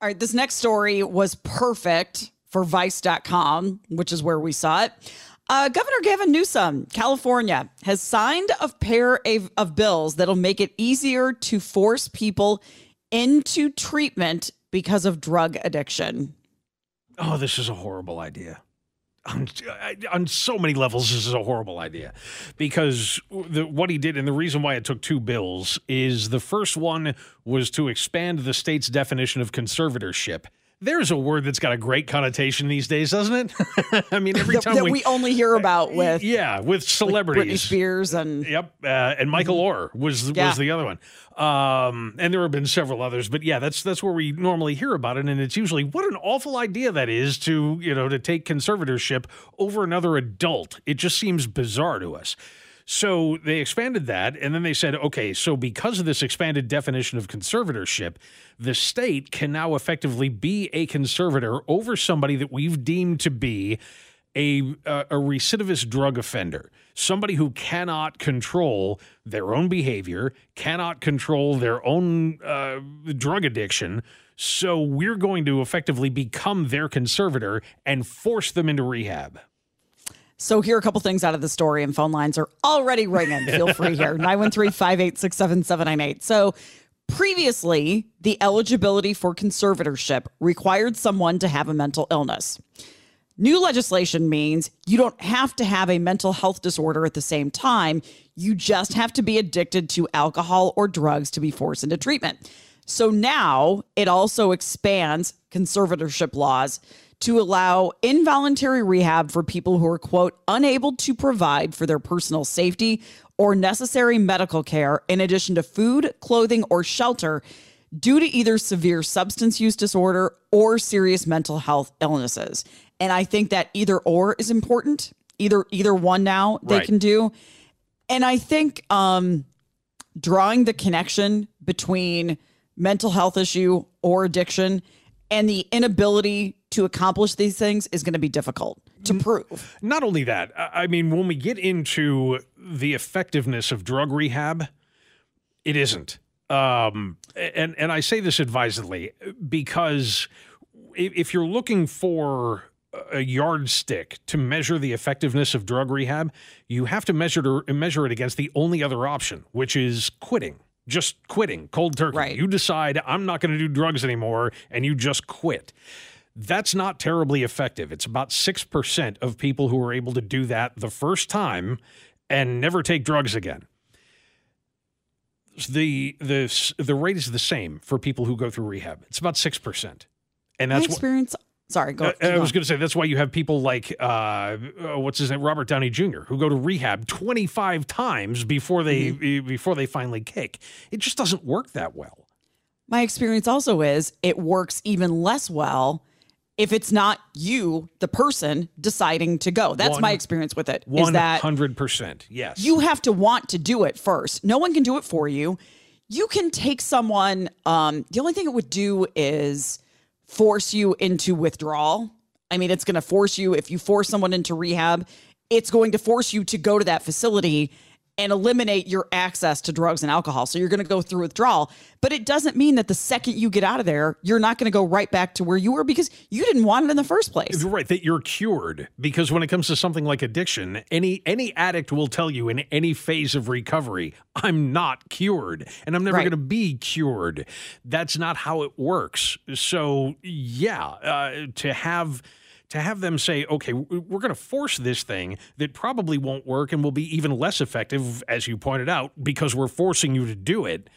All right, this next story was perfect for Vice.com, which is where we saw it. Uh, Governor Gavin Newsom, California, has signed a pair of, of bills that'll make it easier to force people into treatment because of drug addiction. Oh, this is a horrible idea. On, on so many levels, this is a horrible idea. Because the, what he did, and the reason why it took two bills, is the first one was to expand the state's definition of conservatorship there's a word that's got a great connotation these days, doesn't it? I mean, every time that we, we, only hear about with yeah, with celebrities, like Britney Spears and yep, uh, and Michael mm-hmm. Oher was yeah. was the other one, um, and there have been several others, but yeah, that's that's where we normally hear about it, and it's usually what an awful idea that is to you know to take conservatorship over another adult. It just seems bizarre to us. So they expanded that, and then they said, okay, so because of this expanded definition of conservatorship, the state can now effectively be a conservator over somebody that we've deemed to be a, a recidivist drug offender, somebody who cannot control their own behavior, cannot control their own uh, drug addiction. So we're going to effectively become their conservator and force them into rehab. So here are a couple things out of the story, and phone lines are already ringing. Feel free here 913 586 7798. So previously, the eligibility for conservatorship required someone to have a mental illness. New legislation means you don't have to have a mental health disorder at the same time. You just have to be addicted to alcohol or drugs to be forced into treatment. So now it also expands conservatorship laws to allow involuntary rehab for people who are, quote, unable to provide for their personal safety or necessary medical care, in addition to food, clothing, or shelter, due to either severe substance use disorder or serious mental health illnesses. And I think that either or is important. Either either one now they right. can do. And I think um drawing the connection between mental health issue or addiction and the inability to accomplish these things is going to be difficult to prove. Not only that, I mean, when we get into the effectiveness of drug rehab, it isn't. Um, and and I say this advisedly because if you're looking for a yardstick to measure the effectiveness of drug rehab, you have to measure to, measure it against the only other option, which is quitting just quitting cold turkey. Right. You decide I'm not going to do drugs anymore and you just quit. That's not terribly effective. It's about 6% of people who are able to do that the first time and never take drugs again. The the the rate is the same for people who go through rehab. It's about 6%. And that's My experience Sorry, go. Uh, I was going to say that's why you have people like uh, uh, what's his name, Robert Downey Jr., who go to rehab 25 times before they mm-hmm. before they finally kick. It just doesn't work that well. My experience also is it works even less well if it's not you, the person, deciding to go. That's One, my experience with it. Is that 100%. Yes. You have to want to do it first. No one can do it for you. You can take someone, um, the only thing it would do is force you into withdrawal. I mean, it's going to force you, if you force someone into rehab, it's going to force you to go to that facility and eliminate your access to drugs and alcohol. So you're going to go through withdrawal, but it doesn't mean that the second you get out of there, you're not going to go right back to where you were because you didn't want it in the first place. You're Right, that you're cured because when it comes to something like addiction, any any addict will tell you in any phase of recovery, I'm not cured and I'm never right. going to be cured. That's not how it works. So, yeah, uh, to have to have them say, okay, we're going to force this thing that probably won't work and will be even less effective, as you pointed out, because we're forcing you to do it.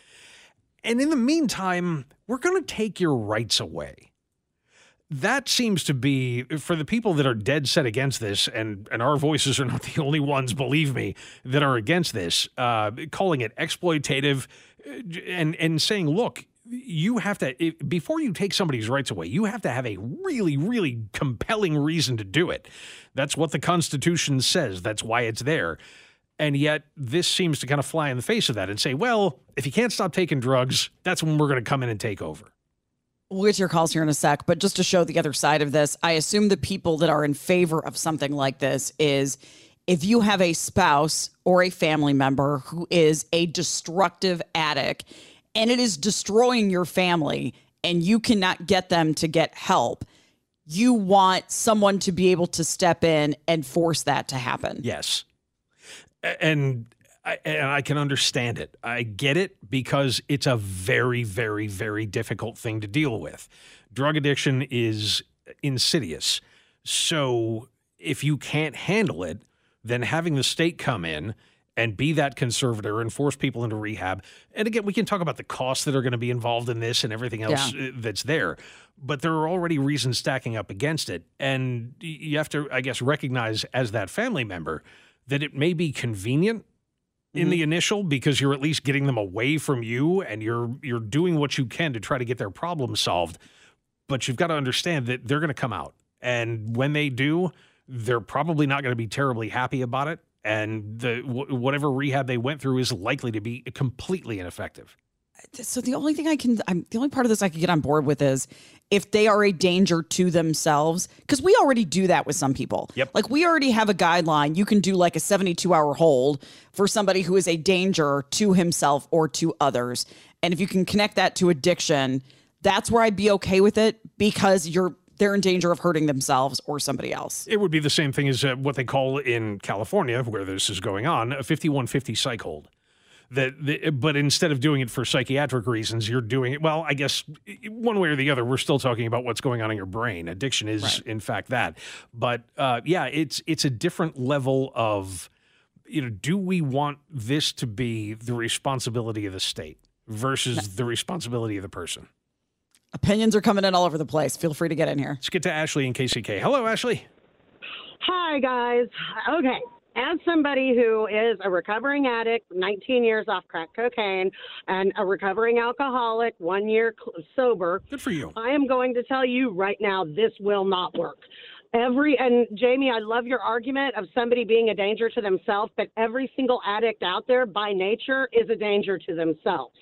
And in the meantime, we're going to take your rights away. That seems to be for the people that are dead set against this, and, and our voices are not the only ones, believe me, that are against this, uh, calling it exploitative uh, and, and saying, look, you have to before you take somebody's rights away you have to have a really really compelling reason to do it. That's what the constitution says. That's why it's there. And yet this seems to kind of fly in the face of that and say well if you can't stop taking drugs that's when we're going to come in and take over. We'll get to your calls here in a sec, but just to show the other side of this, I assume the people that are in favor of something like this is if you have a spouse or a family member who is a destructive addict and it is destroying your family and you cannot get them to get help, you want someone to be able to step in and force that to happen. Yes. And I, and I can understand it. I get it because it's a very, very, very difficult thing to deal with. Drug addiction is insidious. So if you can't handle it, then having the state come in and be that conservator and force people into rehab. And again, we can talk about the costs that are going to be involved in this and everything else yeah. Uh, that's there. But there are already reasons stacking up against it. And you have to, I guess, recognize as that family member that it may be convenient in mm-hmm. the initial because you're at least getting them away from you and you're you're doing what you can to try to get their problem solved. But you've got to understand that they're going to come out. And when they do, they're probably not going to be terribly happy about it and the whatever rehab they went through is likely to be completely ineffective. So the only thing I can, I'm the only part of this I can get on board with is if they are a danger to themselves, because we already do that with some people. Yep. Like we already have a guideline. You can do like a 72 hour hold for somebody who is a danger to himself or to others. And if you can connect that to addiction, that's where I'd be okay with it because you're they're in danger of hurting themselves or somebody else. It would be the same thing as uh, what they call in California, where this is going on, a 5150 psych hold. That, the, but instead of doing it for psychiatric reasons, you're doing it. Well, I guess one way or the other, we're still talking about what's going on in your brain. Addiction is, right. in fact, that. But uh, yeah, it's it's a different level of, you know, do we want this to be the responsibility of the state versus no. the responsibility of the person? Opinions are coming in all over the place. Feel free to get in here. Let's get to Ashley in KCK. Hello, Ashley. Hi, guys. Okay. As somebody who is a recovering addict, 19 years off crack cocaine, and a recovering alcoholic, one year sober, good for you. I am going to tell you right now this will not work every and Jamie, I love your argument of somebody being a danger to themselves, but every single addict out there by nature is a danger to themselves.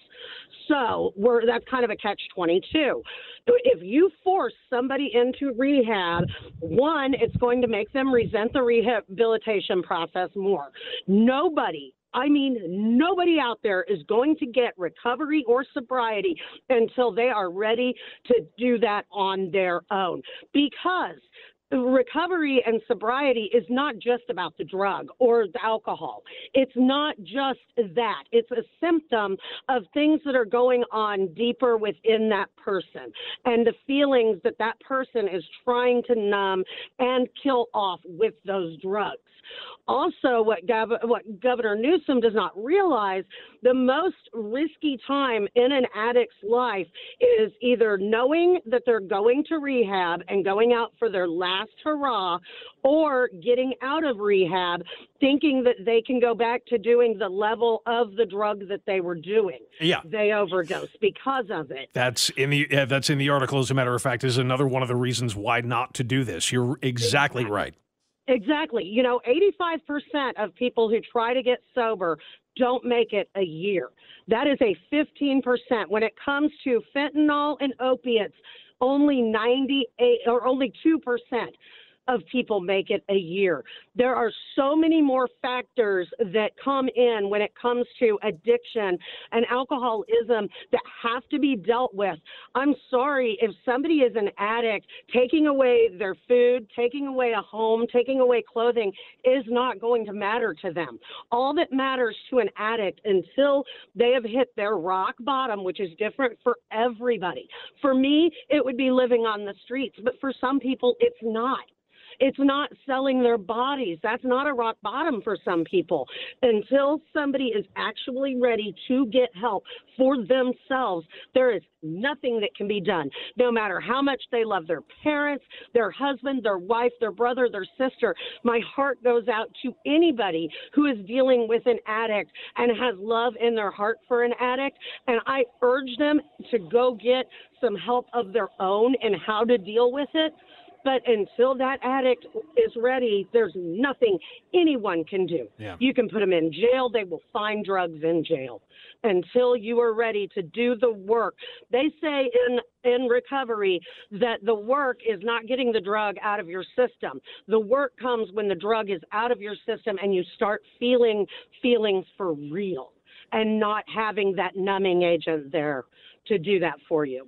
So we're that's kind of a catch 22. If you force somebody into rehab, one, it's going to make them resent the rehabilitation process more. Nobody I mean, nobody out there is going to get recovery or sobriety until they are ready to do that on their own. Because recovery and sobriety is not just about the drug or the alcohol. It's not just that. It's a symptom of things that are going on deeper within that person and the feelings that that person is trying to numb and kill off with those drugs. Also, what, Gov- what Governor Newsom does not realize, the most risky time in an addict's life is either knowing that they're going to rehab and going out for their last hurrah, or getting out of rehab thinking that they can go back to doing the level of the drug that they were doing. Yeah, they overdose because of it. That's in the yeah, that's in the article. As a matter of fact, is another one of the reasons why not to do this. You're exactly right. Exactly. You know, 85% of people who try to get sober don't make it a year. That is a 15%. When it comes to fentanyl and opiates, only 98 or only 2% of people make it a year. There are so many more factors that come in when it comes to addiction and alcoholism that have to be dealt with. I'm sorry if somebody is an addict, taking away their food, taking away a home, taking away clothing is not going to matter to them. All that matters to an addict until they have hit their rock bottom, which is different for everybody. For me, it would be living on the streets, but for some people, it's not. It's not selling their bodies. That's not a rock bottom for some people. Until somebody is actually ready to get help for themselves, there is nothing that can be done. No matter how much they love their parents, their husband, their wife, their brother, their sister, my heart goes out to anybody who is dealing with an addict and has love in their heart for an addict. And I urge them to go get some help of their own and how to deal with it but until that addict is ready, there's nothing anyone can do. Yeah. You can put them in jail, they will find drugs in jail until you are ready to do the work. They say in in recovery that the work is not getting the drug out of your system. The work comes when the drug is out of your system and you start feeling feelings for real and not having that numbing agent there to do that for you.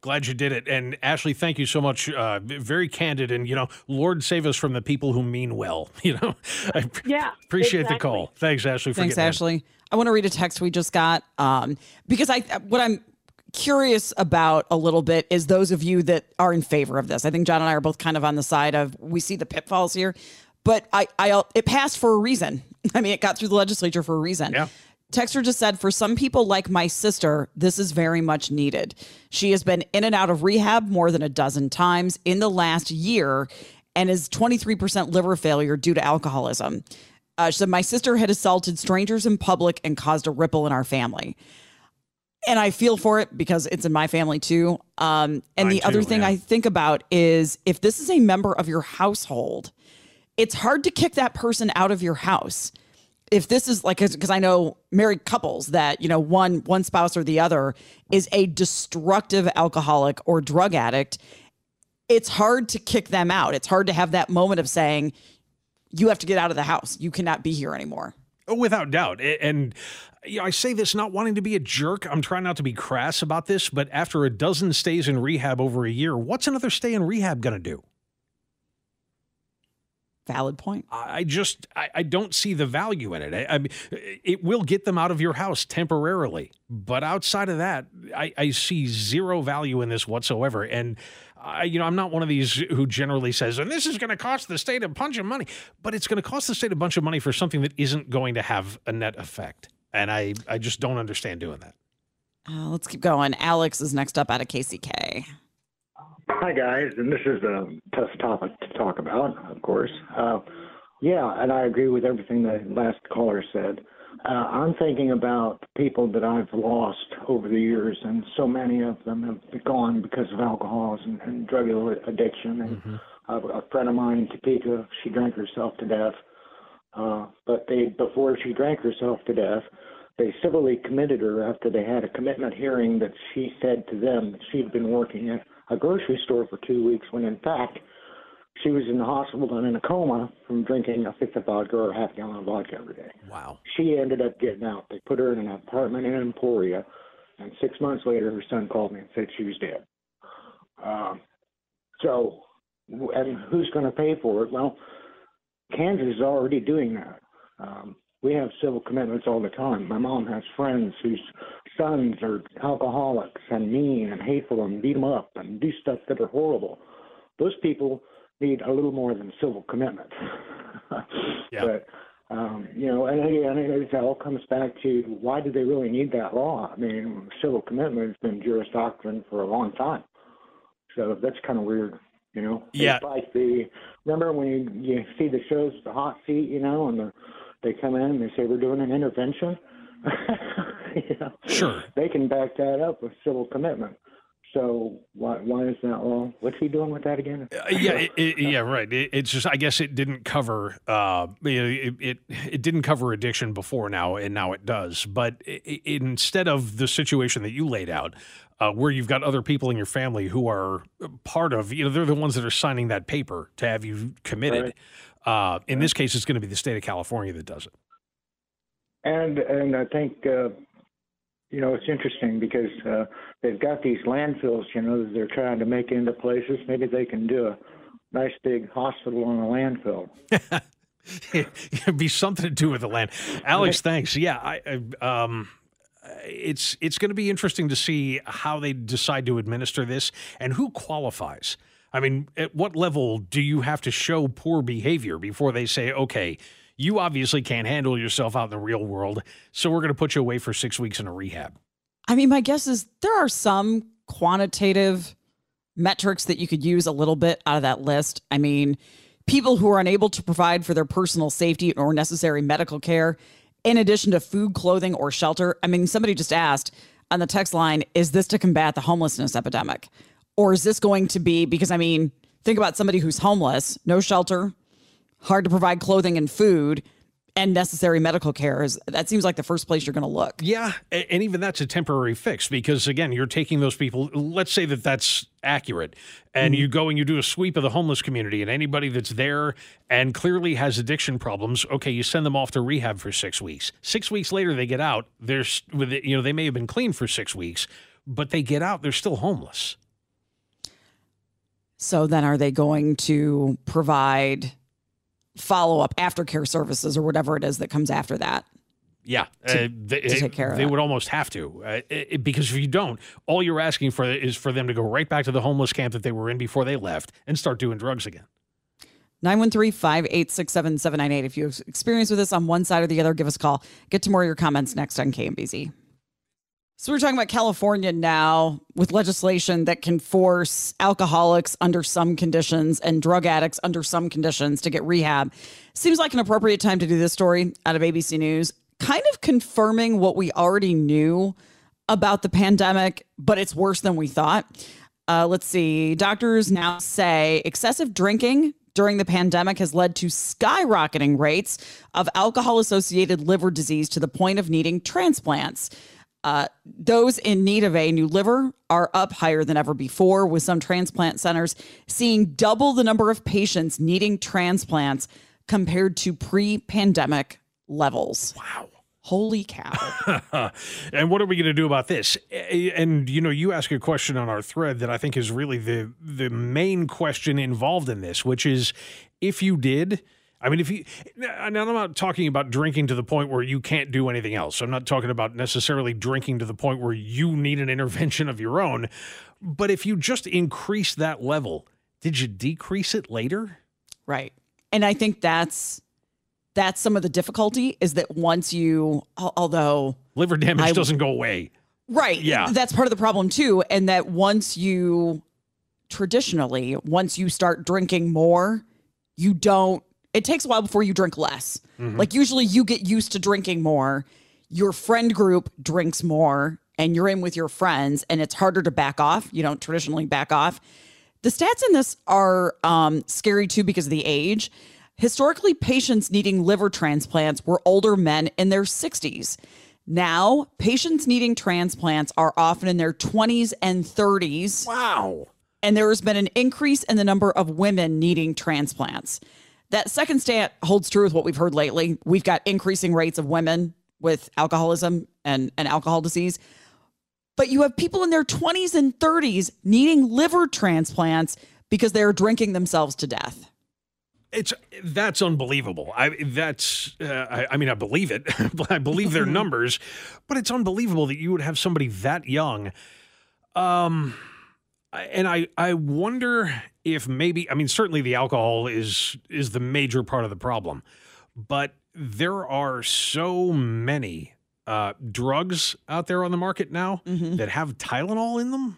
Glad you did it. And Ashley, thank you so much. Uh, very candid. And, you know, Lord save us from the people who mean well. You know, I yeah, appreciate exactly. the call. Thanks, Ashley. Thanks, Ashley. In. I want to read a text we just got um, because I, what I'm curious about a little bit is those of you that are in favor of this. I think John and I are both kind of on the side of we see the pitfalls here, but I, I, it passed for a reason. I mean, it got through the legislature for a reason. Yeah. Texter just said, for some people like my sister, this is very much needed. She has been in and out of rehab more than a dozen times in the last year and is 23% liver failure due to alcoholism. Uh, she said, My sister had assaulted strangers in public and caused a ripple in our family. And I feel for it because it's in my family too. Um, and Mine the too, other thing yeah. I think about is if this is a member of your household, it's hard to kick that person out of your house if this is like because I know married couples that you know one one spouse or the other is a destructive alcoholic or drug addict, it's hard to kick them out. It's hard to have that moment of saying you have to get out of the house. You cannot be here anymore. Oh, without doubt. And you know, I say this not wanting to be a jerk. I'm trying not to be crass about this, but after a dozen stays in rehab over a year, what's another stay in rehab going to do? Valid point. I just I, I don't see the value in it. I, I, mean, it will get them out of your house temporarily, but outside of that, I, I see zero value in this whatsoever. And I, you know, I'm not one of these who generally says, "And this is going to cost the state a bunch of money," but it's going to cost the state a bunch of money for something that isn't going to have a net effect. And I I just don't understand doing that. Uh, let's keep going. Alex is next up out of KCK. Hi, guys, and this is a tough topic to talk about, of course. Uh, yeah, and I agree with everything the last caller said. Uh, I'm thinking about people that I've lost over the years, and so many of them have gone because of alcoholism and, and drug addiction. And mm-hmm. uh, a friend of mine in Topeka, she drank herself to death. Uh, but they, before she drank herself to death, they civilly committed her after they had a commitment hearing that she said to them that she'd been working at a grocery store for two weeks when in fact she was in the hospital and in a coma from drinking a fifth of vodka or a half gallon of vodka every day. Wow. She ended up getting out. They put her in an apartment in Emporia, and six months later, her son called me and said she was dead. Um, so, and who's going to pay for it? Well, Kansas is already doing that. Um, we have civil commitments all the time. My mom has friends whose sons are alcoholics and mean and hateful and beat them up and do stuff that are horrible. Those people need a little more than civil commitment. yeah. But um, you know, and again, it all comes back to why do they really need that law? I mean, civil commitment has been juris doctrine for a long time, so that's kind of weird. You know, yeah. It's like the remember when you, you see the shows, the hot seat, you know, and the they come in and they say we're doing an intervention. you know, sure. They can back that up with civil commitment. So why why is that law? What's he doing with that again? Uh, yeah, it, it, yeah, right. It, it's just I guess it didn't cover uh, it, it it didn't cover addiction before now, and now it does. But instead of the situation that you laid out, uh, where you've got other people in your family who are part of, you know, they're the ones that are signing that paper to have you committed. Right. Uh, in this case, it's going to be the state of California that does it. And and I think uh, you know it's interesting because uh, they've got these landfills. You know, that they're trying to make into places. Maybe they can do a nice big hospital on a landfill. It'd be something to do with the land. Alex, thanks. Yeah, I, I um it's it's going to be interesting to see how they decide to administer this and who qualifies. I mean, at what level do you have to show poor behavior before they say, okay, you obviously can't handle yourself out in the real world, so we're going to put you away for six weeks in a rehab? I mean, my guess is there are some quantitative metrics that you could use a little bit out of that list. I mean, people who are unable to provide for their personal safety or necessary medical care, in addition to food, clothing, or shelter. I mean, somebody just asked on the text line, is this to combat the homelessness epidemic? Or is this going to be because I mean, think about somebody who's homeless, no shelter, hard to provide clothing and food and necessary medical care is that seems like the first place you're going to look. Yeah, and even that's a temporary fix because again, you're taking those people. Let's say that that's accurate, and mm-hmm. you go and you do a sweep of the homeless community, and anybody that's there and clearly has addiction problems. Okay, you send them off to rehab for six weeks. Six weeks later, they get out. There's with you know they may have been clean for six weeks, but they get out. They're still homeless So then are they going to provide follow up aftercare services or whatever it is that comes after that? Yeah, to, uh, they, to take care of they would almost have to uh, it, because if you don't, all you're asking for is for them to go right back to the homeless camp that they were in before they left and start doing drugs again. 913 586 7798. If you have experience with this on one side or the other, give us a call. Get to more of your comments next on KMBZ. So we're talking about California now with legislation that can force alcoholics under some conditions and drug addicts under some conditions to get rehab. Seems like an appropriate time to do this story out of ABC News, kind of confirming what we already knew about the pandemic, but it's worse than we thought. Uh, let's see. Doctors now say excessive drinking during the pandemic has led to skyrocketing rates of alcohol associated liver disease to the point of needing transplants. Uh, those in need of a new liver are up higher than ever before, with some transplant centers seeing double the number of patients needing transplants compared to pre pandemic levels. Wow. Holy cow. and what are we going to do about this? And you know, you ask a question on our thread that I think is really the the main question involved in this, which is if you did I mean, if you, and I'm not talking about drinking to the point where you can't do anything else. I'm not talking about necessarily drinking to the point where you need an intervention of your own. But if you just increase that level, did you decrease it later? Right. And I think that's that's some of the difficulty is that once you although liver damage I, doesn't go away. Right. Yeah. That's part of the problem too. And that once you traditionally, once you start drinking more, you don't it takes a while before you drink less. Mm-hmm. Like usually you get used to drinking more. Your friend group drinks more and you're in with your friends and it's harder to back off. You don't traditionally back off. The stats in this are um, scary too because of the age. Historically, patients needing liver transplants were older men in their 60s. Now, patients needing transplants are often in their 20s and 30s. Wow. And there has been an increase in the number of women needing transplants. That second stat holds true with what we've heard lately. We've got increasing rates of women with alcoholism and, and alcohol disease. But you have people in their 20s and 30s needing liver transplants because they're drinking themselves to death. It's that's unbelievable. I that's uh, I, I, mean I believe it. I believe their numbers, but it's unbelievable that you would have somebody that young. Um, and I I wonder if maybe I mean certainly the alcohol is is the major part of the problem, but there are so many uh, drugs out there on the market now mm-hmm. that have Tylenol in them,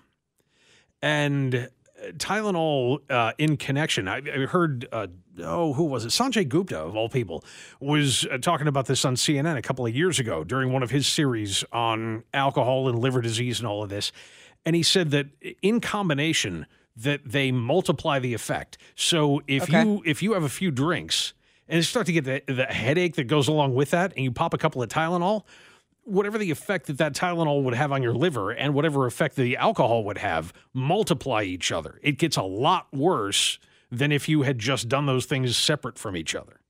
and uh, Tylenol uh, in connection. I, I heard, uh, oh, who was it? Sanjay Gupta, of all people, was uh, talking about this on CNN a couple of years ago during one of his series on alcohol and liver disease and all of this. And he said that in combination, that they multiply the effect. So if okay. you if you have a few drinks and you start to get the, the headache that goes along with that, and you pop a couple of Tylenol, whatever the effect that that Tylenol would have on your liver and whatever effect the alcohol would have, multiply each other. It gets a lot worse than if you had just done those things separate from each other.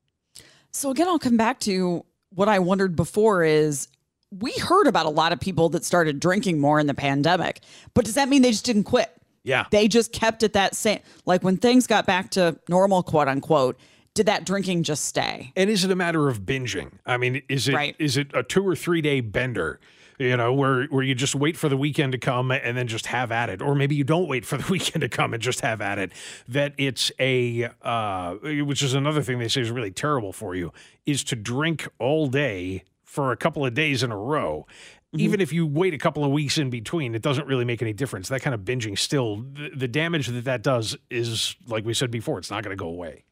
So again, I'll come back to what I wondered before is we heard about a lot of people that started drinking more in the pandemic, but does that mean they just didn't quit? Yeah. They just kept it that same. Like when things got back to normal, quote unquote, did that drinking just stay? And is it a matter of binging? I mean, is it right. is it a two or three day bender? You know, where where you just wait for the weekend to come and then just have at it, or maybe you don't wait for the weekend to come and just have at it. That it's a, uh, which is another thing they say is really terrible for you, is to drink all day for a couple of days in a row. Mm-hmm. Even if you wait a couple of weeks in between, it doesn't really make any difference. That kind of binging still, the, the damage that that does is, like we said before, it's not going to go away.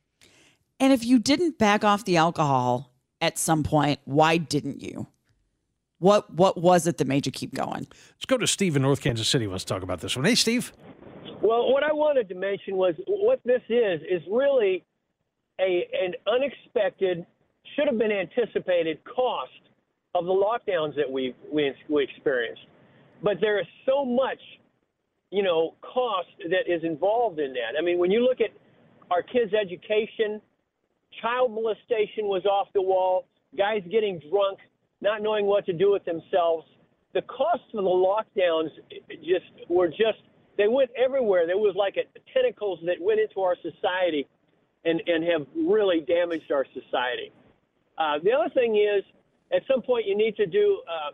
And if you didn't back off the alcohol at some point, why didn't you? What what was it that made you keep going? Let's go to Steve in North Kansas City. Let's talk about this one. Hey, Steve. Well, what I wanted to mention was what this is is really a an unexpected, should have been anticipated cost of the lockdowns that we we we experienced. But there is so much, you know, cost that is involved in that. I mean, when you look at our kids' education, child molestation was off the wall, guys getting drunk, not knowing what to do with themselves. The cost of the lockdowns just were just they went everywhere. There was like a, tentacles that went into our society, and and have really damaged our society. Uh, the other thing is, at some point, you need to do, uh,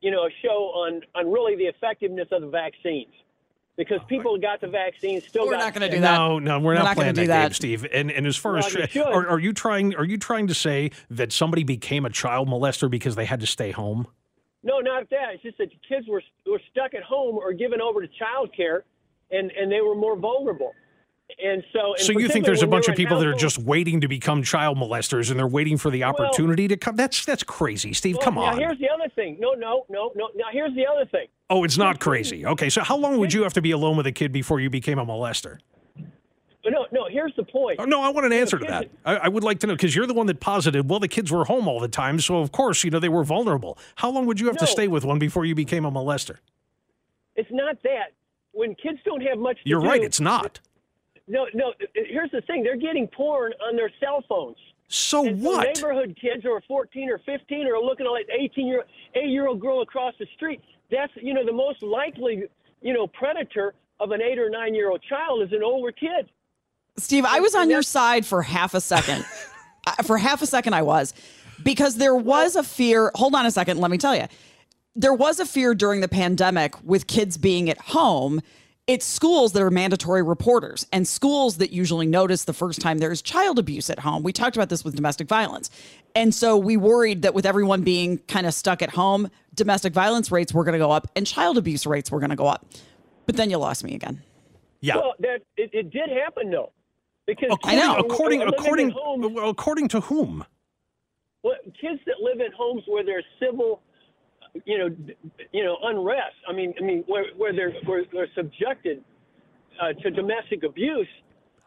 you know, a show on on really the effectiveness of the vaccines because people got the vaccine still. We're got not going to do that. No, no, we're, We're not, not gonna playing do that, game. Steve. And and as far Well, as you should. are, are you trying are you trying to say that somebody became a child molester because they had to stay home? No, not that. It's just that the kids were were stuck at home or given over to child care, and and they were more vulnerable. And so, and So you think there's a bunch of people that are just waiting to become child molesters and they're waiting for the opportunity to come? That's that's crazy, Steve. Well, come now on. here's the other thing. No, no, no, no. Now here's the other thing. Oh, it's not crazy. Okay, so how long would you have to be alone with a kid before you became a molester? No, no. Here's the point. Oh, no, I want an answer to that. I, I would like to know because you're the one that posited. Well, the kids were home all the time, so of course you know they were vulnerable. How long would you have to stay with one before you became a molester? It's not that. When kids don't have much to You're do, right. It's not. No, no. Here's the thing. They're getting porn on their cell phones. So And what? neighborhood kids who are 14 or 15 are looking at like 18 year 8 year old girl across the street. That's you know the most likely you know predator of an 8 or 9 year old child is an older kid. Steve, I was on your side for half a second. For half a second, I was because there was a fear. Hold on a second. Let me tell you. There was a fear during the pandemic with kids being at home. It's schools that are mandatory reporters and schools that usually notice the first time there's child abuse at home. We talked about this with domestic violence. And so we worried that with everyone being kind of stuck at home, domestic violence rates were going to go up and child abuse rates were going to go up. But then you lost me again. yeah. Well, that it, it did happen though, because according, know. according, living in according, homes, according to whom? well, kids that live in homes where there's civil, you know, you know, unrest. I mean, I mean, where where they're where they're subjected uh, to domestic abuse,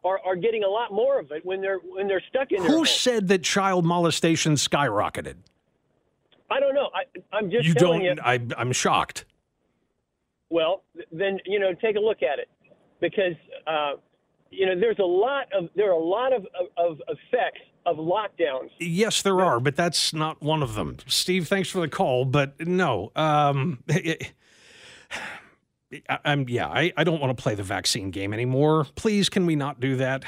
are, are getting a lot more of it when they're when they're stuck in Who home. said that child molestation skyrocketed? I don't know. I, I'm just You don't. you. I, I'm shocked. Well, then you know, take a look at it, because uh, you know, there's a lot of there are a lot of, of, of effects of lockdowns. Yes, there are, but that's not one of them. Steve, thanks for the call, but no. Um, I, I'm yeah. I, I don't want to play the vaccine game anymore. Please, can we not do that?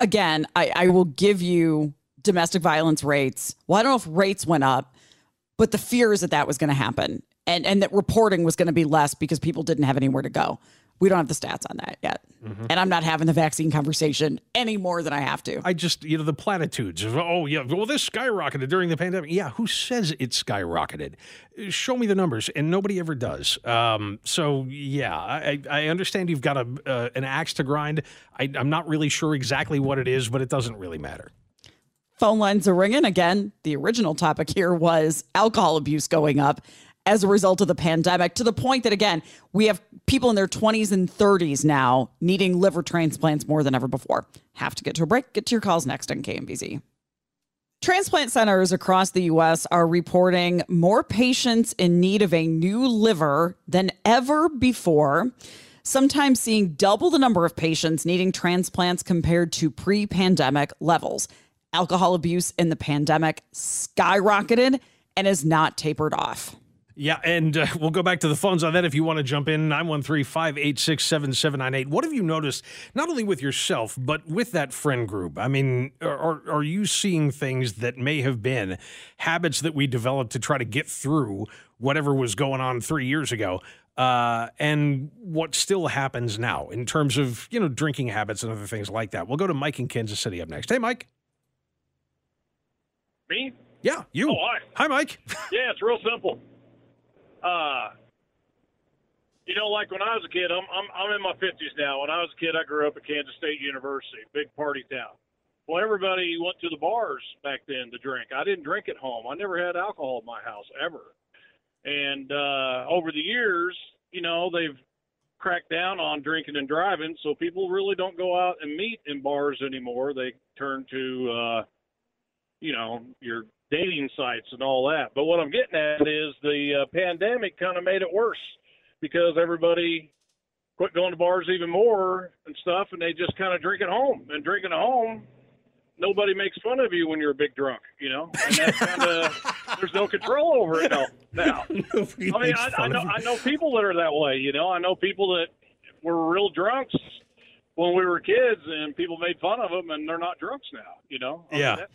again, I, I will give you domestic violence rates. Well, I don't know if rates went up, but the fear is that that was going to happen and, and that reporting was going to be less because people didn't have anywhere to go. We don't have the stats on that yet. And I'm not having the vaccine conversation any more than I have to. I just, you know, the platitudes of, oh, yeah, well, this skyrocketed during the pandemic. Yeah, who says it skyrocketed? Show me the numbers, and nobody ever does. Um, so, yeah, I, I understand you've got a, uh, an axe to grind. I, I'm not really sure exactly what it is, but it doesn't really matter. Phone lines are ringing. Again, the original topic here was alcohol abuse going up as a result of the pandemic to the point that, again, we have people in their 20s and 30s now needing liver transplants more than ever before. Have to get to a break. Get to your calls next on KMBZ. Transplant centers across the U.S. are reporting more patients in need of a new liver than ever before, sometimes seeing double the number of patients needing transplants compared to pre pandemic levels. Alcohol abuse in the pandemic skyrocketed and has not tapered off. Yeah, and uh, we'll go back to the phones on that if you want to jump in 913 586 7798. What have you noticed, not only with yourself, but with that friend group? I mean, are, are you seeing things that may have been habits that we developed to try to get through whatever was going on three years ago? Uh, and what still happens now in terms of, you know, drinking habits and other things like that? We'll go to Mike in Kansas City up next. Hey, Mike. Me? Yeah, you. Oh, hi. Hi, Mike. Yeah, it's real simple. Uh, you know, like when I was a kid, I'm I'm I'm in my fifties now. When I was a kid, I grew up at Kansas State University, big party town. Well, everybody went to the bars back then to drink. I didn't drink at home. I never had alcohol in my house ever. And uh, over the years, you know, they've cracked down on drinking and driving, so people really don't go out and meet in bars anymore. They turn to, uh, you know, your dating sites and all that. But what I'm getting at is the uh, pandemic kind of made it worse because everybody quit going to bars even more and stuff, and they just kind of drink at home. And drinking at home nobody makes fun of you when you're a big drunk, you know, and that's kind of there's no control over it now. now. I mean, I, I know I know people that are that way, you know. I know people that were real drunks when we were kids, and people made fun of them, and they're not drunks now, you know. I yeah. Mean,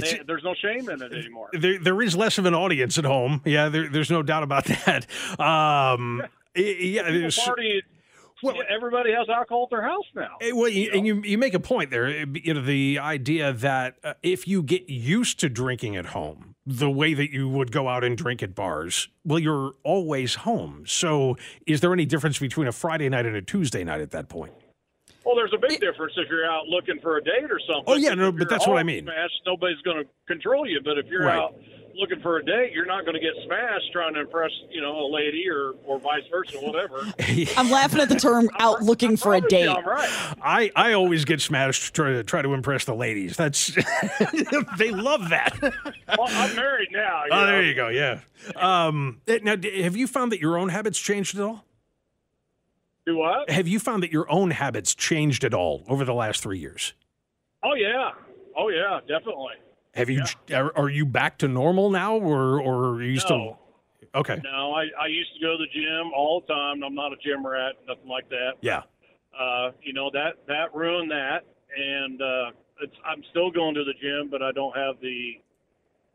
they, there's no shame in it anymore. There, there is less of an audience at home. Yeah, there, there's no doubt about that. Um, yeah, party well, everybody has alcohol at their house now. Eh, well, you and you, you make a point there. Eh, you know, the idea that uh, if you get used to drinking at home, the way that you would go out and drink at bars, well, you're always home. So, is there any difference between a Friday night and a Tuesday night at that point? Well, there's a big difference if you're out looking for a date or something. Oh yeah, no, but that's what I mean. Smashed, nobody's going to control you. But if you're right. out looking for a date, you're not going to get smashed trying to impress, you know, a lady or or vice versa, whatever. I'm laughing at the term "out looking for a date." You, right. I I always get smashed try to try to impress the ladies. That's they love that. well, I'm married now. oh, know? there you go. Yeah. Um, eh, now, have you found that your own habits changed at all? Do what? Have you found that your own habits changed at all over the last three years? Oh yeah. Oh yeah, definitely. Have you? Yeah. Are, are, you back to normal now, or or are you no. still? Okay. No, I, I used to go to the gym all the time. I'm not a gym rat, nothing like that. Yeah. Uh, you know that that ruined that, and uh, it's, I'm still going to the gym, but I don't have the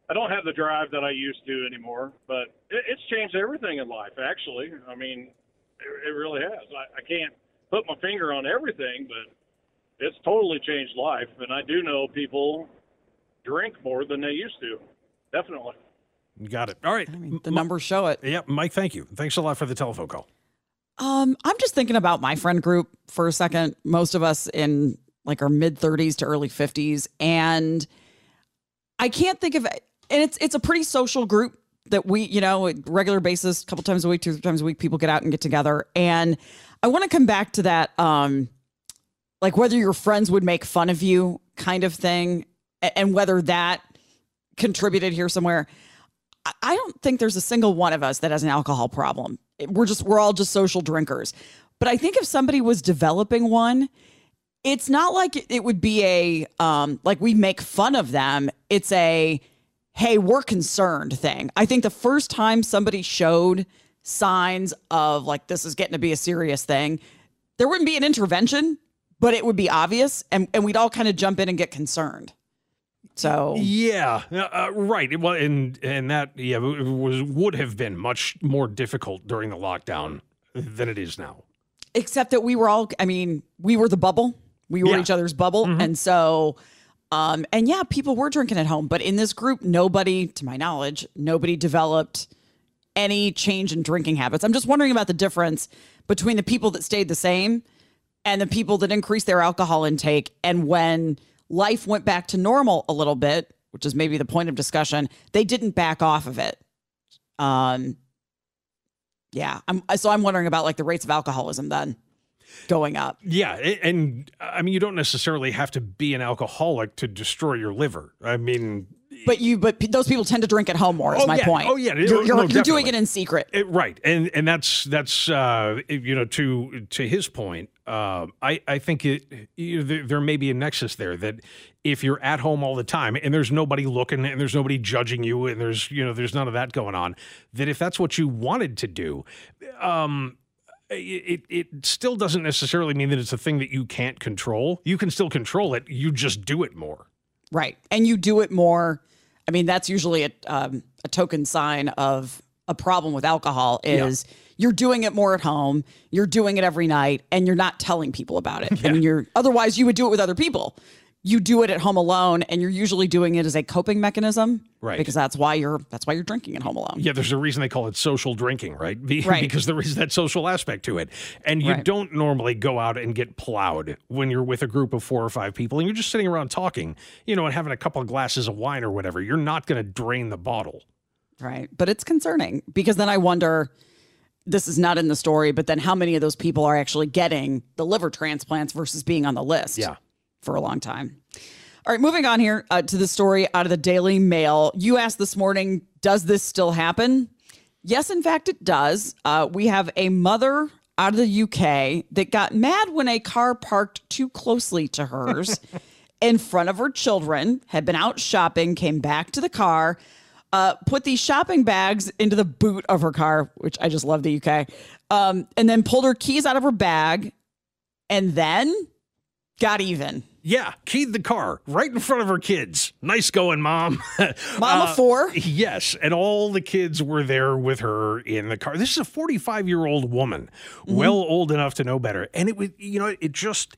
I don't have the drive that I used to anymore. But it, it's changed everything in life. Actually, I mean, it, it really has. I, I can't put my finger on everything, but it's totally changed life. And I do know people drink more than they used to. Definitely. Got it. All right. I mean, the numbers show it. Yeah, Mike, thank you. Thanks a lot for the telephone call. Um, I'm just thinking about my friend group for a second. Most of us in like our mid 30s to early 50s and I can't think of it. And it's it's a pretty social group that we, you know, regular basis, a couple times a week, two times a week, people get out and get together. And I want to come back to that, um, like whether your friends would make fun of you kind of thing and whether that contributed here somewhere. I don't think there's a single one of us that has an alcohol problem. We're just we're all just social drinkers. But I think if somebody was developing one, it's not like it would be a um like we make fun of them. It's a hey, we're concerned thing. I think the first time somebody showed signs of like this is getting to be a serious thing, there wouldn't be an intervention, but it would be obvious and and we'd all kind of jump in and get concerned. So yeah, uh, uh, right. Well, and and that yeah was would have been much more difficult during the lockdown than it is now. Except that we were all. I mean, we were the bubble. We were yeah. each other's bubble, mm-hmm. and so. Um, and yeah, people were drinking at home, but in this group, nobody, to my knowledge, nobody developed any change in drinking habits. I'm just wondering about the difference between the people that stayed the same and the people that increased their alcohol intake and when life went back to normal a little bit, which is maybe the point of discussion, they didn't back off of it. Um, yeah, I'm so I'm wondering about like the rates of alcoholism then going up. Yeah, and I mean you don't necessarily have to be an alcoholic to destroy your liver. I mean but you, but those people tend to drink at home more. Is oh, my yeah. point. Oh yeah, you're, you're, no, you're doing it in secret, it, right? And and that's that's uh, you know to to his point. Uh, I I think it you know, there, there may be a nexus there that if you're at home all the time and there's nobody looking and there's nobody judging you and there's you know there's none of that going on, that if that's what you wanted to do, um, it, it still doesn't necessarily mean that it's a thing that you can't control. You can still control it. You just do it more. Right. And you do it more. I mean, that's usually a, um, a token sign of a problem with alcohol is yeah. you're doing it more at home, you're doing it every night, and you're not telling people about it. Yeah. I mean, you're otherwise you would do it with other people you do it at home alone and you're usually doing it as a coping mechanism right. because that's why you're that's why you're drinking at home alone. Yeah there's a reason they call it social drinking right, Be, right. because there is that social aspect to it. And you right. don't normally go out and get plowed when you're with a group of four or five people and you're just sitting around talking you know and having a couple of glasses of wine or whatever. You're not going to drain the bottle. Right. But it's concerning because then i wonder this is not in the story but then how many of those people are actually getting the liver transplants versus being on the list? Yeah for a long time. All right, moving on here uh, to the story out of the Daily Mail. You asked this morning, does this still happen? Yes, in fact, it does. Uh, we have a mother out of the UK that got mad when a car parked too closely to hers. in front of her children, had been out shopping, came back to the car, uh, put these shopping bags into the boot of her car, which I just love the UK, um, and then pulled her keys out of her bag and then got even. Yeah, keyed the car right in front of her kids. Nice going, mom. Mama uh, four. Yes, and all the kids were there with her in the car. This is a 45 year old woman, mm-hmm. well old enough to know better. And it was, you know, it just,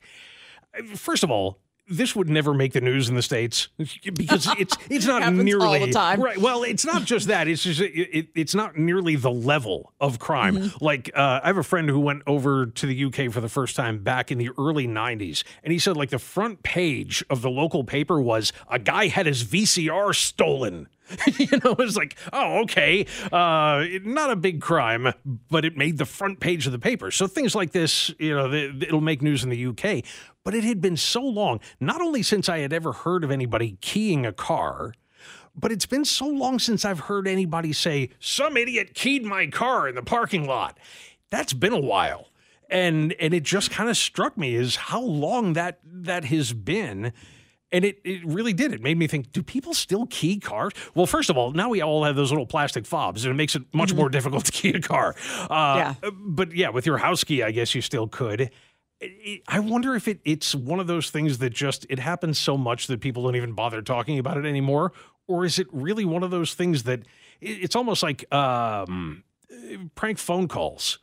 first of all, this would never make the news in the states because it's it's not nearly all the time. right. Well, it's not just that; it's just it, it, it's not nearly the level of crime. Mm-hmm. Like uh, I have a friend who went over to the UK for the first time back in the early '90s, and he said like the front page of the local paper was a guy had his VCR stolen. you know, it's like, oh, okay, uh, not a big crime, but it made the front page of the paper. So things like this, you know, it'll make news in the UK. But it had been so long, not only since I had ever heard of anybody keying a car, but it's been so long since I've heard anybody say, some idiot keyed my car in the parking lot. That's been a while. And and it just kind of struck me as how long that that has been and it, it really did. It made me think, do people still key cars? Well, first of all, now we all have those little plastic fobs, and it makes it much mm-hmm. more difficult to key a car. Uh, yeah. But yeah, with your house key, I guess you still could. I wonder if it, it's one of those things that just it happens so much that people don't even bother talking about it anymore, or is it really one of those things that it's almost like um, prank phone calls?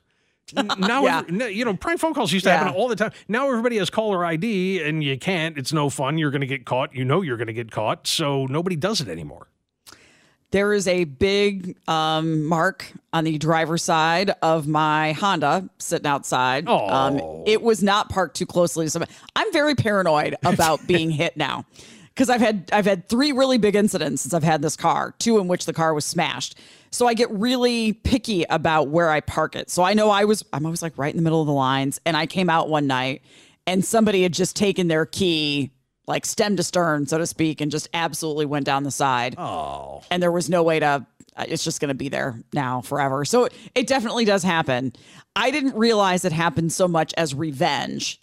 now, yeah. you know, prank phone calls used to yeah. happen all the time. Now everybody has caller ID, and you can't. It's no fun. You're going to get caught. You know you're going to get caught. So nobody does it anymore. There is a big um, mark on the driver's side of my Honda sitting outside. Oh. Um, it was not parked too closely. So I'm very paranoid about being hit now because I've had I've had three really big incidents since I've had this car. Two in which the car was smashed. So I get really picky about where I park it. So I know I was I'm always like right in the middle of the lines and I came out one night and somebody had just taken their key like stem to stern so to speak and just absolutely went down the side. Oh. And there was no way to uh, it's just going to be there now forever. So it definitely does happen. I didn't realize it happened so much as revenge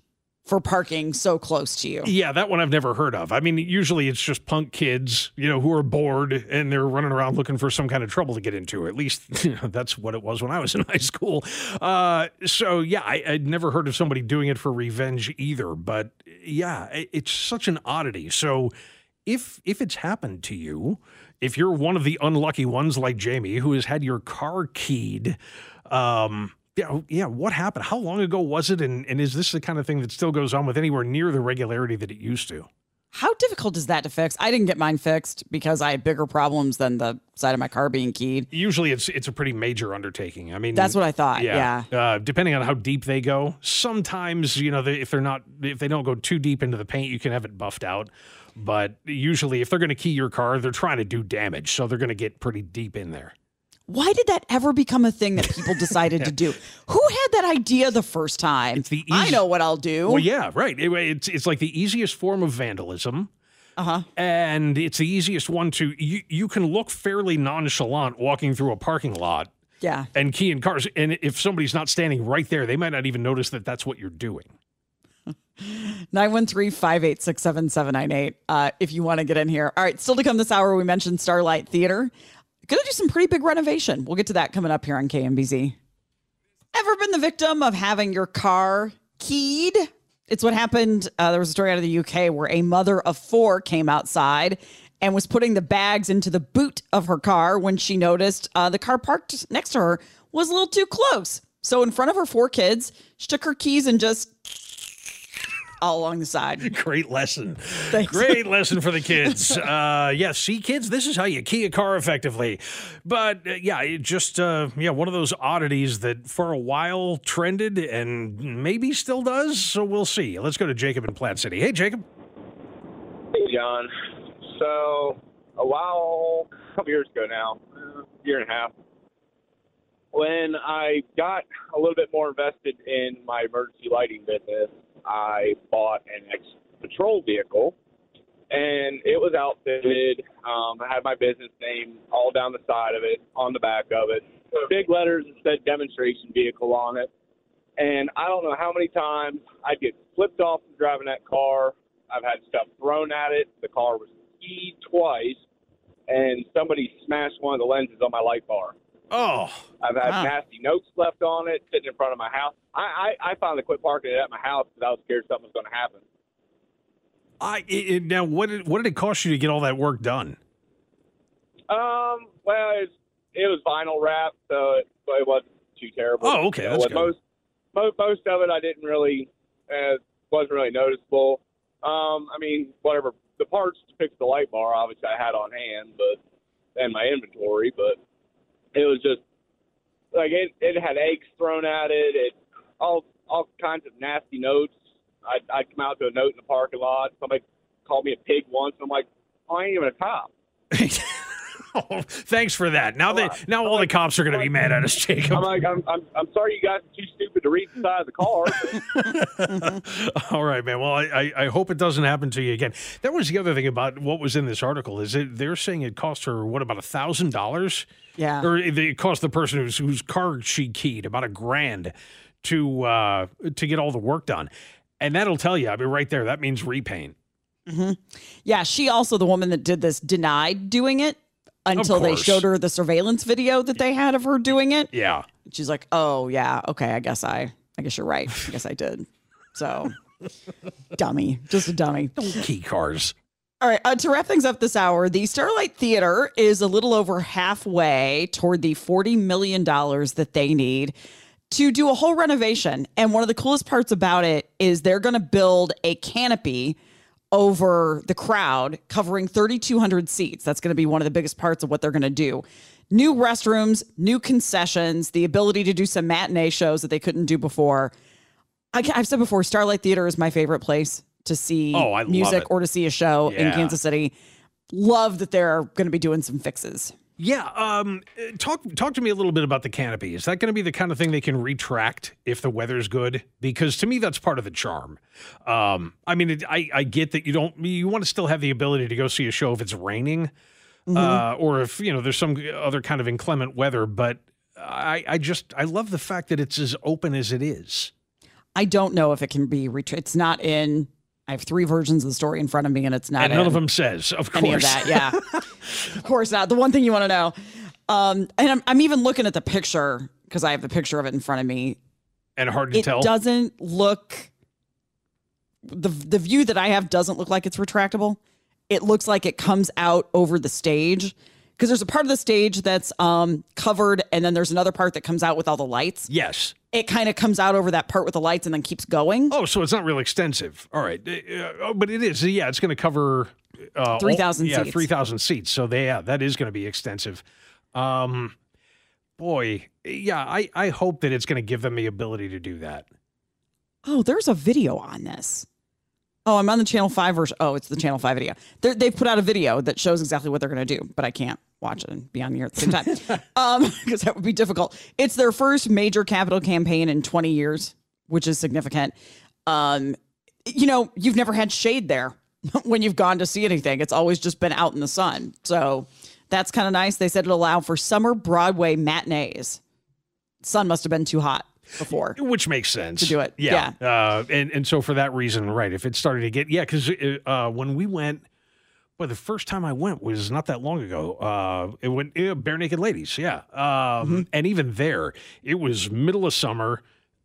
for parking so close to you. Yeah, that one I've never heard of. I mean, usually it's just punk kids, you know, who are bored and they're running around looking for some kind of trouble to get into. At least you know, that's what it was when I was in high school. Uh, so yeah, I, would never heard of somebody doing it for revenge either. But yeah, it's such an oddity. So if if it's happened to you, if you're one of the unlucky ones like Jamie who has had your car keyed. Um, yeah, oh, yeah. What happened? How long ago was it? And, and is this the kind of thing that still goes on with anywhere near the regularity that it used to? How difficult is that to fix? I didn't get mine fixed because I had bigger problems than the side of my car being keyed. Usually, it's it's a pretty major undertaking. I mean, that's what I thought. Yeah, yeah. Uh, depending on how deep they go, sometimes you know they, if they're not if they don't go too deep into the paint, you can have it buffed out. But usually, if they're going to key your car, they're trying to do damage, so they're going to get pretty deep in there why did that ever become a thing that people decided yeah. to do? Who had that idea the first time? It's the easy- I know what I'll do. Well, yeah, right. It, it's it's like the easiest form of vandalism. Uh-huh. And it's the easiest one to you you can look fairly nonchalant walking through a parking lot. Yeah. And key in cars and if somebody's not standing right there, they might not even notice that that's what you're doing. 913-586-7798 uh, if you want to get in here. All right, still to come this hour we mentioned Starlight Theater going to do some pretty big renovation. We'll get to that coming up here on KMBZ. Ever been the victim of having your car keyed? It's what happened. Uh, there was a story out of the UK where a mother of four came outside and was putting the bags into the boot of her car when she noticed uh, the car parked next to her was a little too close. So, in front of her four kids, she took her keys and just all along the side. Great lesson. Thanks. Great lesson for the kids. Uh, yeah, see, kids, this is how you key a car effectively. But uh, yeah, it just uh, yeah, one of those oddities that for a while trended and maybe still does. So we'll see. Let's go to Jacob in Platte City. Hey, Jacob. Hey, John. So a while, a couple years ago now, year and a half, when I got a little bit more invested in my emergency lighting business, I bought an ex patrol vehicle, and it was outfitted. Um, I had my business name all down the side of it, on the back of it, big letters that said demonstration vehicle on it. And I don't know how many times I'd get flipped off from driving that car, I've had stuff thrown at it. The car was keyed twice, and somebody smashed one of the lenses on my light bar. Oh, I've had Wow. nasty notes left on it sitting in front of my house. I, I, I finally quit parking it at my house because I was scared something was going to happen. I it, now what did what did it cost you to get all that work done? Um, well, it was, it was vinyl wrap, so it, it wasn't too terrible. Oh, okay, You that's good. most, most most of it I didn't really uh, wasn't really noticeable. Um, I mean, whatever the parts to fix the light bar, obviously I had on hand, but and my inventory, but it was just like it. It had eggs thrown at it. It all all kinds of nasty notes. I'd, I'd come out to a note in the parking lot. Somebody called me a pig once, and I'm like, oh, I ain't even a cop. oh, thanks for that. Now they now all the cops are going to be mad at us, Jacob. I'm like, I'm, I'm, I'm sorry you guys are too stupid to read the side of the car. All right, man. Well, I, I, I hope it doesn't happen to you again. That was the other thing about what was in this article is it they're saying it cost her what about a thousand dollars? Yeah. Or it it cost the person whose whose car she keyed about a grand to uh to get all the work done. And that'll tell you, I mean, right there, that means repaint. Yeah, she also the woman that did this denied doing it until they showed her the surveillance video that they had of her doing it. Yeah. She's like, "Oh yeah, okay, I guess I, I guess you're right. I guess I did." So, dummy, just a dummy. Key cars. All right, uh, to wrap things up this hour, the Starlight Theater is a little over halfway toward the $40 million that they need to do a whole renovation. And one of the coolest parts about it is they're going to build a canopy over the crowd covering 3,200 seats. That's going to be one of the biggest parts of what they're going to do. New restrooms, new concessions, the ability to do some matinee shows that they couldn't do before. I, I've said before, Starlight Theater is my favorite place to see Oh, music or to see a show in Kansas City. Love that they're going to be doing some fixes. Yeah, um, uh, talk talk to me a little bit about the canopy. Is that going to be the kind of thing they can retract if the weather's good? Because to me, that's part of the charm. Um, I mean, it, I I get that you don't you want to still have the ability to go see a show if it's raining, uh, or if you know there's some other kind of inclement weather. But I I just I love the fact that it's as open as it is. I don't know if it can be retra- It's not in. I have three versions of the story in front of me, and it's not And none of them says, of course. any of that. Yeah, of course not. The one thing you want to know, um, and I'm, I'm even looking at the picture because I have the picture of it in front of me. and hard to It tell. It doesn't look. the The view that I have doesn't look like it's retractable. It looks like it comes out over the stage because there's a part of the stage that's um, covered, and then there's another part that comes out with all the lights. Yes. It kind of comes out over that part with the lights and then keeps going. Oh, so it's not real extensive. All right, Uh, oh, but it is. Yeah, it's going to cover uh, 3,000 Yeah, seats. three thousand seats. So they, yeah, that is going to be extensive. Um, boy, yeah, I I hope that it's going to give them the ability to do that. Oh, there's a video on this. Oh, I'm on the Channel 5 version. Oh, it's the Channel 5 video. They're, they've put out a video that shows exactly what they're going to do, but I can't watch it and be on the air at the same time um, because that would be difficult. It's their first major capital campaign in 20 years, which is significant. Um, you know, you've never had shade there when you've gone to see anything. It's always just been out in the sun. So that's kind of nice. They said it'll allow for summer Broadway matinees. Sun must have been too hot before. Which makes sense To do it, Yeah, Uh, and and so for that reason, right? If it started to get yeah, because uh, when we went, well, the first time I went was not that long ago. Uh, it went uh, Barenaked Ladies, yeah, um, Mm-hmm. and even there, it was middle of summer.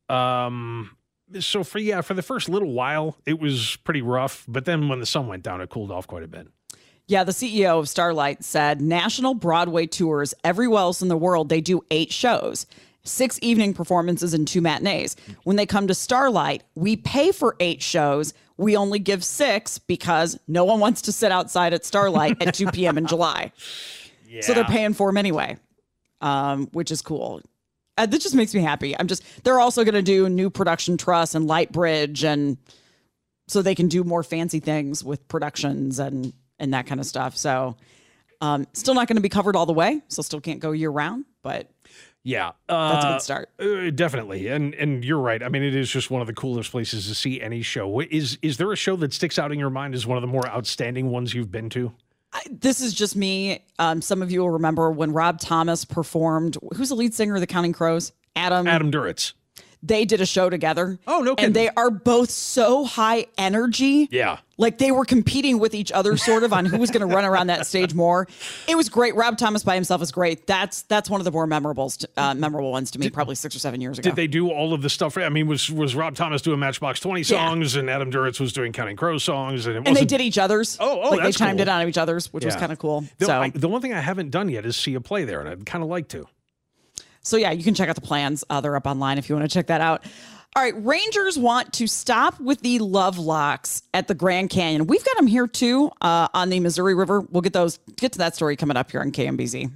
Um, so for yeah, for the first little while, it was pretty rough, but then when the sun went down, it cooled off quite a bit. Yeah, the CEO of Starlight said national Broadway tours everywhere else in the world, they do eight shows, six evening performances, and two matinees. When they come to Starlight, we pay for eight shows. We only give six because no one wants to sit outside at Starlight at 2 p.m. in July. Yeah. So they're paying for them anyway, um, which is cool. Uh, that just makes me happy. I'm just, they're also going to do new production truss and light bridge and so they can do more fancy things with productions and and that kind of stuff. So um, still not going to be covered all the way, so still can't go year round, but Yeah, that's a uh, good start. Uh, definitely, and and you're right. I mean, it is just one of the coolest places to see any show. Is is there a show that sticks out in your mind as one of the more outstanding ones you've been to? I, this is just me. Um, some of you will remember when Rob Thomas performed. Who's the lead singer of the Counting Crows? Adam. Adam Duritz. They did a show together. Oh, no kidding. And they are both so high energy. Yeah, Like they were competing with each other, sort of, on who was going to run around that stage more. It was great. Rob Thomas by himself is great. That's that's one of the more memorable uh, memorable ones to me, did, probably six or seven years ago. Did they do all of the stuff? I mean, was was Rob Thomas doing Matchbox Twenty songs, yeah. and Adam Duritz was doing Counting Crows songs, and, and they did each other's. Oh, oh, like they chimed cool. it on each other's, which yeah. was kind of cool. The, so I, the one thing I haven't done yet is see a play there, and I'd kind of like to. So yeah, you can check out the plans. Uh, they're up online if you want to check that out. All right, Rangers want to stop with the love locks at the Grand Canyon. We've got them here too uh, on the Missouri River. We'll get those get to that story coming up here on KMBZ.